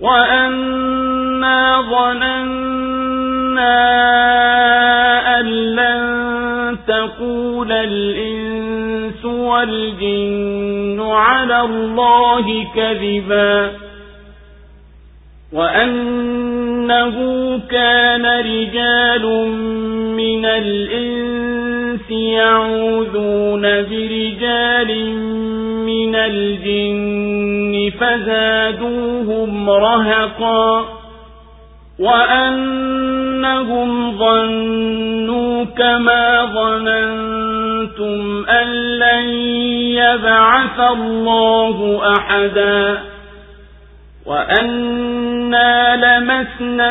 وأنا ظننا أن لن تقول الإنس والجن على الله كذبا وأنه كان رجال من الإنس يعوذون برجال من الجن فزادوهم رهقا وأنهم ظنوا كما ظننتم أن لن يبعث الله أحدا وأنا لمسنا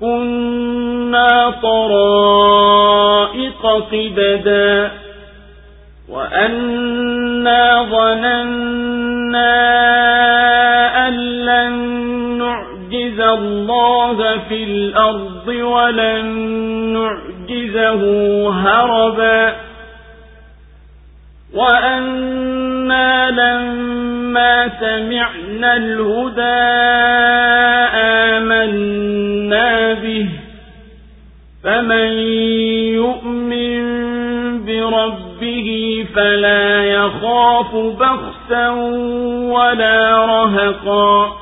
كنا طرائق قددا وأنا ظننا أن لن نعجز الله في الأرض ولن نعجزه هربا وأنا لما سمعنا الهدى آمنا به. فمن يؤمن بربه فلا يخاف بخسا ولا رهقا.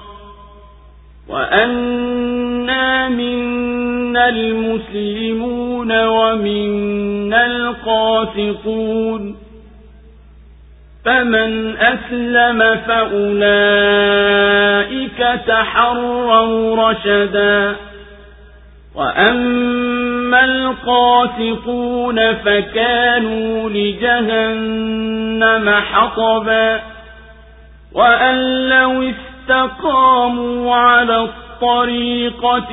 وأنا منا المسلمون ومنا القاسطون. فمن أسلم فأولئك تحروا رشدا. وأما القاسطون فكانوا لجهنم حطبا. وأن لو استقاموا على الطريقة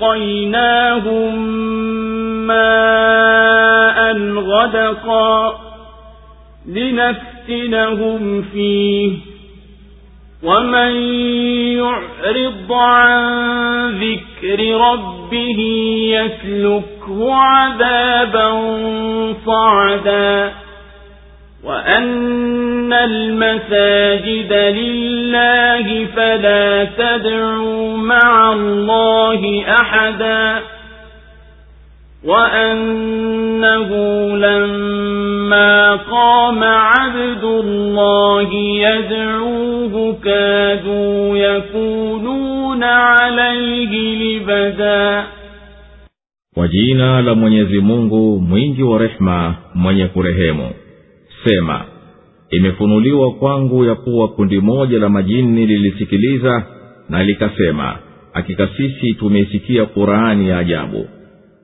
لأسقيناهم ماء غدقا. لنفتنهم فيه. ومن يعرض عن ذكر ربه يسلكه عذابا صعدا. وأن المساجد لله فلا تدعوا مع الله أحدا. وأنه لما قام عبد الله يدعوه كادوا يكونون عليه لبدا kwa jina la mwenyezi mungu mwingi wa rehema mwenye kurehemu sema imefunuliwa kwangu ya kuwa kundi moja la majini lilisikiliza na likasema hakika sisi tumeisikia qurani ya ajabu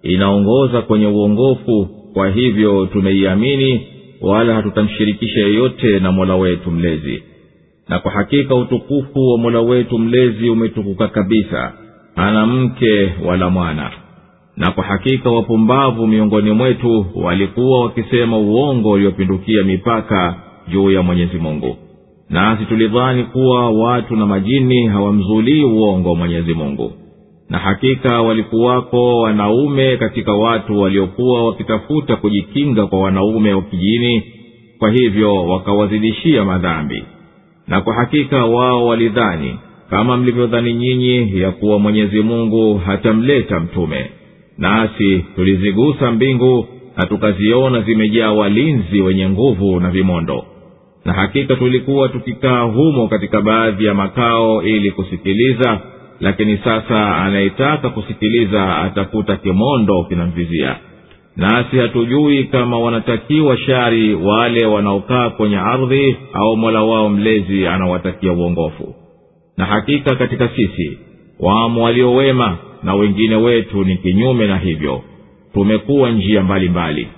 inaongoza kwenye uongofu kwa hivyo tumeiamini wala hatutamshirikisha yeyote na mola wetu mlezi. Na kwa hakika utukufu wa mola wetu mlezi umetukuka kabisa hana mke wala mwana. Na kwa hakika wapumbavu miongoni mwetu walikuwa wakisema uongo uliopindukia mipaka juu ya mwenyezi mungu. Nasi tulidhani kuwa watu na majini hawamzulii uongo mwenyezi mungu na hakika walikuwako wanaume katika watu waliokuwa wakitafuta kujikinga kwa wanaume wa kijini kwa hivyo wakawazidishia madhambi. Na kwa hakika wao walidhani kama mlivyodhani nyinyi ya kuwa mwenyezi mungu hatamleta mtume. Nasi tulizigusa mbingu na tukaziona zimejaa walinzi wenye nguvu na vimondo. Na hakika tulikuwa tukikaa humo katika baadhi ya makao ili kusikiliza lakini sasa anayetaka kusikiliza atakuta kimondo kinamvizia. Nasi hatujui kama wanatakiwa shari wale wanaokaa kwenye ardhi au mola wao mlezi anawatakia uongofu. Na hakika katika sisi wamo waliowema na wengine wetu ni kinyume na hivyo. Tumekuwa njia mbalimbali.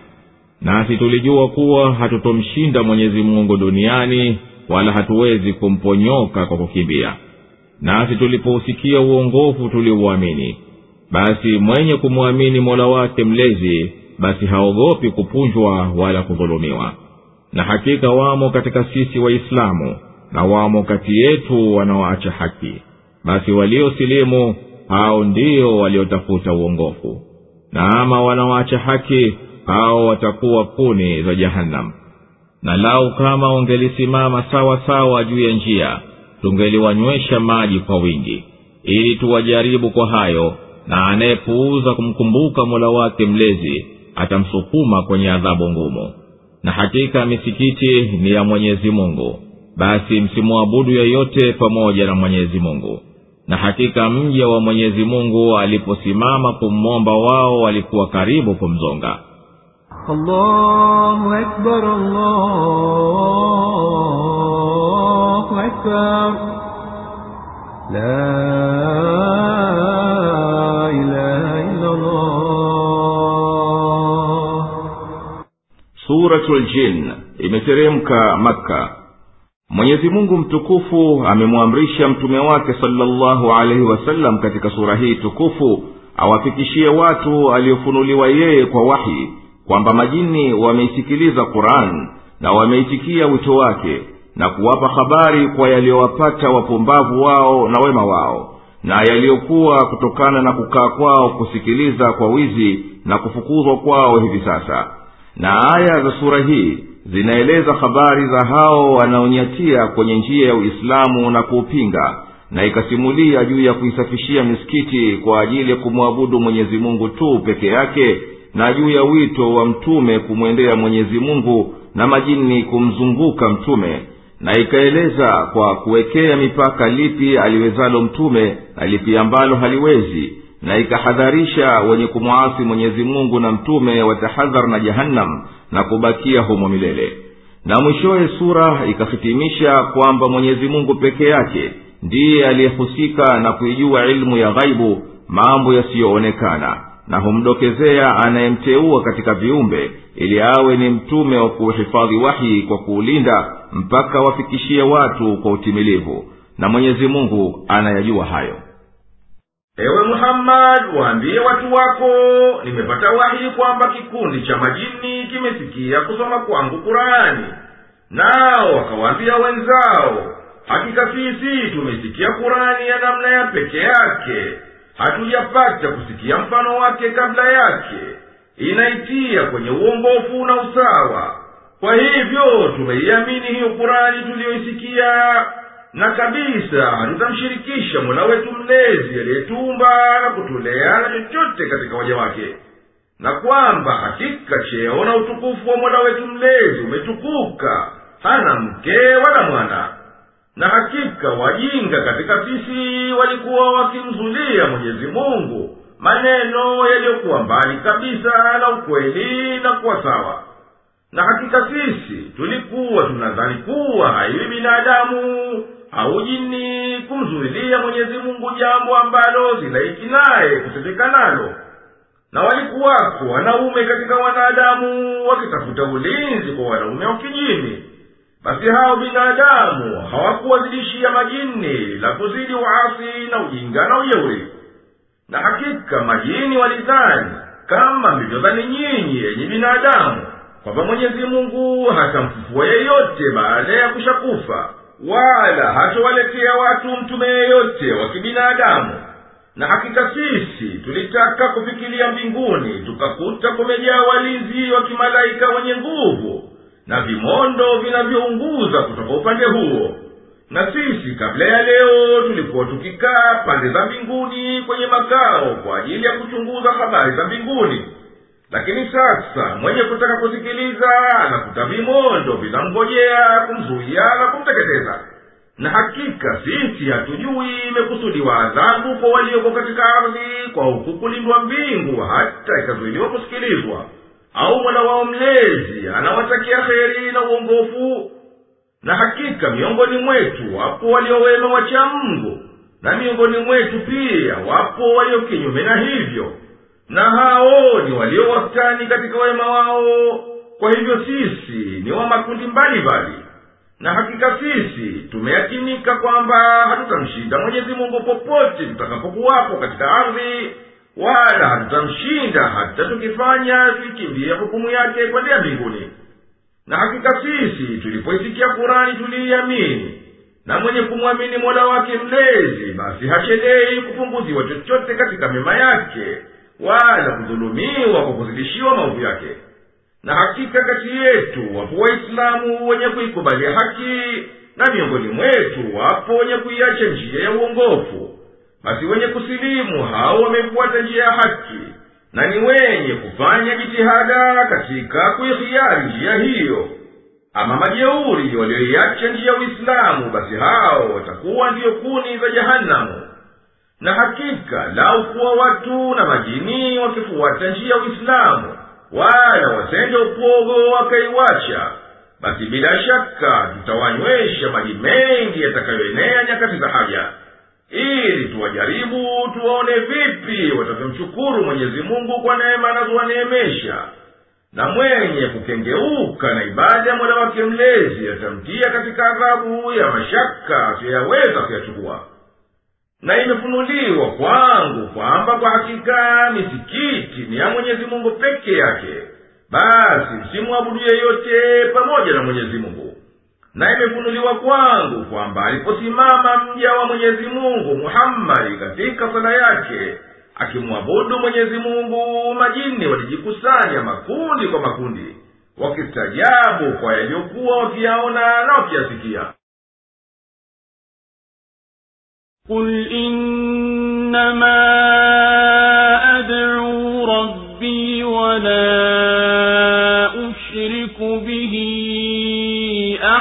Nasi tulijua kuwa hatutomshinda mwenyezi mungu duniani wala hatuwezi kumponyoka kwa kukimbia nasi tulipousikia uongofu tuliuamini. Basi mwenye kumwamini mola wake mlezi basi haogopi kupunjwa wala kudhulumiwa. Na hakika wamo katika sisi waislamu na wamo kati yetu wanaoacha haki. Basi waliosilimu hao ndio waliotafuta uongofu. Na ama wanaoacha haki hao watakuwa kuni za jahannam. Na lau kama wangelisimama sawa sawa juu ya njia tungeliwanywesha maji kwa wingi ili tuwajaribu kwa hayo na anayepuuza kumkumbuka mola wake mlezi atamsukuma kwenye adhabu ngumu. Na hakika misikiti ni ya mwenyezi mungu basi msimwabudu yeyote pamoja na mwenyezi mungu. Na hakika mja wa mwenyezi mungu aliposimama kumwomba wao walikuwa karibu kumzonga. Allahu akbar, allahu أكبر لا إله إلا الله suratul jin imeteremka makka mwenyezi mungu mtukufu amemwamrisha mtume wake salllahu alaihi wasallam katika sura hii tukufu awafikishie watu aliofunuliwa yeye kwa wahi kwamba majini wameisikiliza quran na wameitikia wito wake na kuwapa habari kwa yaliyowapata wapumbavu wao na wema wao na yaliyokuwa kutokana na kukaa kwao kusikiliza kwa wizi na kufukuzwa kwao hivi sasa. Na aya za sura hii zinaeleza habari za hao wanaonyatia kwenye njia ya uislamu na kuupinga na ikasimulia juu ya kuisafishia misikiti kwa ajili ya kumwabudu mwenyezi mungu tu peke yake na juu ya wito wa mtume kumwendea mwenyezi mungu na majini kumzunguka mtume na ikaeleza kwa kuwekea mipaka lipi aliwezalo mtume na lipi ambalo haliwezi na ikahadharisha wenye kumwasi mwenyezi mungu na mtume watahadhar na jahannam na kubakia humo milele. Na mwishowe sura ikahitimisha kwamba mwenyezi mungu peke yake ndiye aliyehusika na kuijua ilmu ya ghaibu mambo yasiyoonekana na humdokezea anayemteua katika viumbe ili awe ni mtume wa kuuhifadhi wahi kwa kuulinda mpaka wafikishie watu kwa utimilivu na mwenyezi mungu anayajua hayo. Ewe muhammadi waambie watu wako nimepata wahi kwamba kikundi cha majini kimesikia kusoma kwangu kurani nao wakawaambia wenzao hakika sisi tumesikia kurani ya namna ya peke yake hatujapata kusikia mfano wake kabla yake. Inaitia kwenye uongofu na usawa. Kwa hivyo tumeiamini hiyo kurani tuliyoisikia na kabisa hatutamshirikisha mola wetu mlezi aliyetumba na kutulea na chochote katika waja wake. Na kwamba hakika cheo na utukufu wa mola wetu mlezi umetukuka. Hana mke wala mwana na hakika wajinga katika sisi walikuwa wakimzulia mwenyezi mungu maneno yaliyokuwa mbali kabisa na ukweli na kuwa sawa. Na hakika sisi tulikuwa tunadhani kuwa haiwi binadamu au jini kumzuilia mwenyezi mungu jambo ambalo silaiki naye kutetekanalo na walikuwako wanaume katika wanadamu wakitafuta ulinzi kwa wanaume wa kijini basi hao binadamu hawakuwazidishia majini la kuzidi uasi na ujinga na ujeuri. Na hakika majini walidhani kama mlivyodhani nyinyi yenye binadamu kwamba mwenyezi mungu hatamfufua yeyote baada ya kushakufa wala hatowaletea watu mtume yeyote wa kibinadamu. Na hakika sisi tulitaka kufikilia mbinguni tukakuta kumejaa walinzi wa kimalaika wenye nguvu na vimondo vinavyounguza kutoka upande huo. Na sisi kabla ya leo tulikuwa tukikaa pande za mbinguni kwenye makao kwa ajili ya kuchunguza habari za mbinguni. Lakini sasa mwenye kutaka kusikiliza anakuta vimondo vinamngojea kumzuia na kumteketeza. Na hakika sisi hatujui imekusudiwa adhabu kwa walioko katika ardhi kwa huku kulindwa mbingu hata ikazuiliwa kusikilizwa au mola wao mlezi anawatakia heri na uongofu na hakika miongoni mwetu wapo waliowema wacha mungu na miongoni mwetu pia wapo walio kinyume na hivyo na hao ni walio wastani katika wema wao. Kwa hivyo sisi ni wa makundi mbalimbali na hakika sisi tumeyakinika kwamba hatutamshinda mwenyezi mungu popote tutakapokuwapo katika ardhi wala hatutamshinda hata tukifanya tuikimbie hukumu yake kwendea mbinguni. Na hakika sisi tulipoisikia kurani tuliiamini na mwenye kumwamini mola wake mlezi basi hachelei kupunguziwa chochote katika mema yake wala kudhulumiwa kwa kuzidishiwa maovu yake. Na hakika kati yetu wapo waislamu wenye kuikubalia haki na miongoni mwetu wapo wenye kuiacha njia ya uongofu basi wenye kusilimu hao wamefuata njia ya haki na ni wenye kufanya jitihada katika kuihiari njia hiyo. Ama majeuri walioiacha njia ya uislamu basi hao watakuwa ndiyo kuni za jahanamu. Na hakika lau kuwa watu na majini wakifuata njia ya uislamu wala watende upogo wakaiwacha basi bila shaka tutawanywesha maji mengi yatakayoenea nyakati za haja ili tuwajaribu tuwaone vipi watavyomshukuru mwenyezi mungu kwa neema anazowaneemesha. Na mwenye kukengeuka na ibada ya mola wake mlezi atamtia katika adhabu ya mashaka asiyoyaweza kuyachukua. Na imefunuliwa kwangu kwamba kwa hakika misikiti ni ya mwenyezi mungu peke yake. Basi msimwabudu yeyote pamoja na mwenyezi mungu na imefunuliwa kwangu kwamba aliposimama mja wa mwenyezi mungu muhammadi katika sala yake akimwabudu mwenyezi mungu majini walijikusanya makundi kwa makundi wakistajabu kwa yaliyokuwa wakiyaona na wakiyasikia قل إنما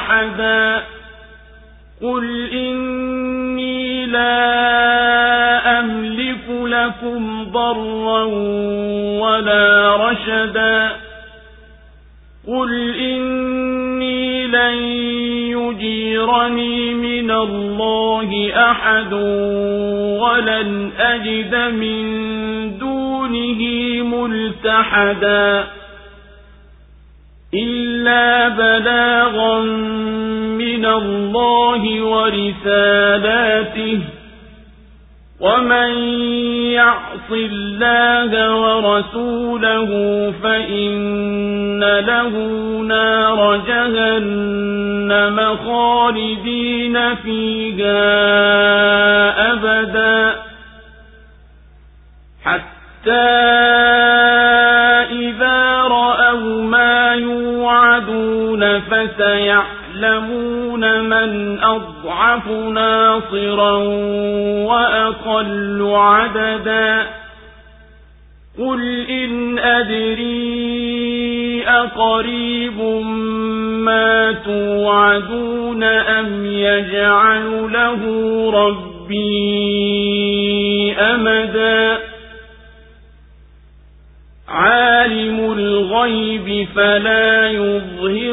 أحدا قل إني لا أملك لكم ضرا ولا رشدا قل إني لن يجيرني من الله أحد ولن أجد من دونه ملتحدا إلا بلاغا من الله ورسالاته ومن يعص الله ورسوله فإن له نار جهنم خالدين فيها أبدا حتى فسيعلمون من أضعف ناصرا وأقل عددا. قل إن أدري أقريب ما توعدون أم يجعل له ربي أمدا. عالم الغيب فلا يظهر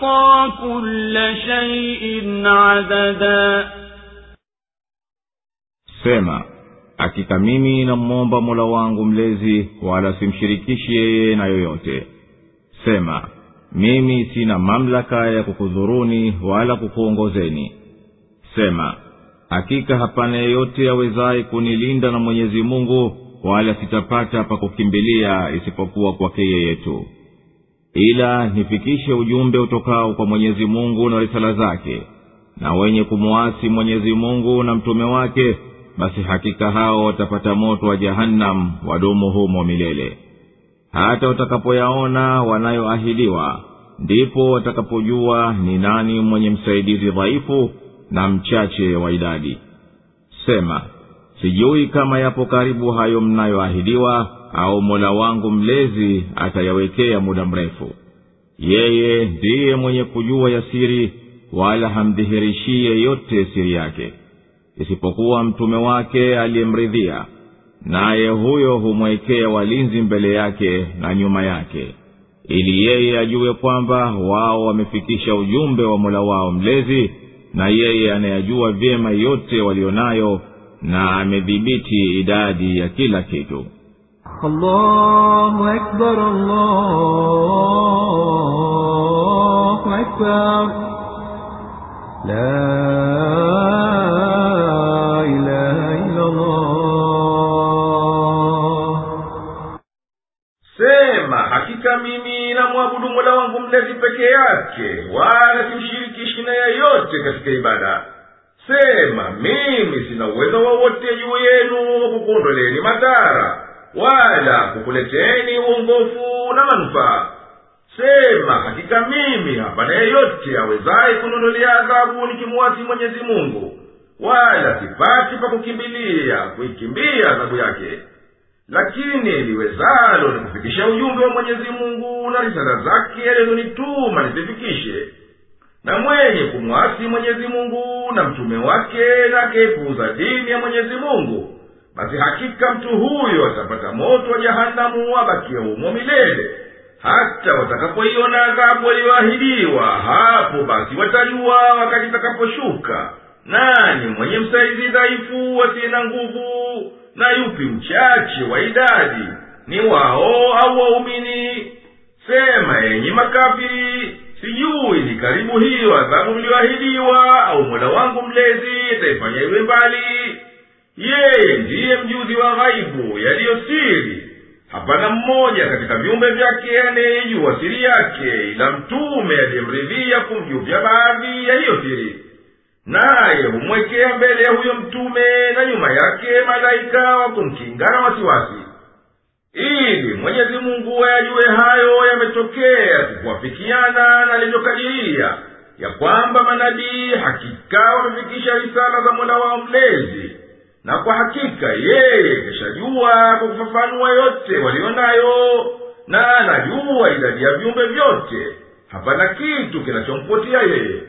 أحصى كل شيء عددا sema hakika mimi namwomba mola wangu mlezi wala simshirikishi yeye na yoyote sema mimi sina mamlaka ya kukudhuruni wala kukuongozeni sema hakika hapana yeyote awezaye kunilinda na mwenyezi mungu wala sitapata pa kukimbilia isipokuwa kwake yeye tu ila nifikishe ujumbe utokao kwa mwenyezi mungu na risala zake na wenye kumuasi mwenyezi mungu na mtume wake basi hakika hao watapata moto wa jahannam wadumu humo milele. Hata watakapoyaona wanayoahidiwa ndipo watakapojua ni nani mwenye msaidizi dhaifu na mchache wa idadi. Sema sijui kama yapo karibu hayo mnayoahidiwa au mola wangu mlezi atayawekea muda mrefu. Yeye ndiye mwenye kujua ya siri wala hamdhihirishii yeyote siri yake. Isipokuwa mtume wake aliyemridhia naye huyo humwekea walinzi mbele yake na nyuma yake. Ili yeye ajue kwamba wao wamefikisha ujumbe wa mola wao mlezi na yeye anayajua vyema yote walio nayo na amedhibiti idadi ya kila kitu الله أكبر الله أكبر لا إله إلا الله sema hakika mimi namwabudu mola wangu mlezi peke yake wala simshirikishi na yeyote katika ibada sema mimi sina uwezo wowote juu yenu wa kukuondoleni madhara wala kukuleteni uongofu na manufaa. Sema hakika mimi hapana yeyote awezaye kuniondolea adhabu nikimuwasi mwenyezi mungu wala sipati pa kukimbilia kuikimbia adhabu yake. Lakini liwezalo ni kufikisha ujumbe wa mwenyezi mungu na risala zake alizonituma nizifikishe. Na mwenye kumwasi mwenyezi mungu na mtume wake na akaipuuza dini ya mwenyezi mungu basi hakika mtu huyo atapata moto wa jahanamu abakia humo milele. Hata watakapoiona adhabu waliyoahidiwa hapo basi watajua wakati itakaposhuka. Nani mwenye msaidizi dhaifu asiye na nguvu na yupi mchache wa idadi? Ni wao au waumini? Sema yenye makafiri sijui ni karibu hiyo adhabu mliyoahidiwa au mola wangu mlezi ataifanya iwe mbali yeye ndiye mjuzi wa ghaibu yaliyo siri. Hapana mmoja katika viumbe vyake anayejua siri yake ila mtume aliyemridhia kumjuvya baadhi ya hiyo siri. Naye humwekea mbele ya huyo mtume na nyuma yake malaika wa kumkinga na wasiwasi. Ili mwenyezi mungu ayajue hayo yametokea kukuwafikiana na alivyokadiria ya kwamba manabii hakika wamefikisha risala za mola wao mlezi na kwa hakika yeye keshajua kufafanua yote waliyo nayo na anajua idadi ya viumbe vyote. Hapana kitu kinachompotea yeye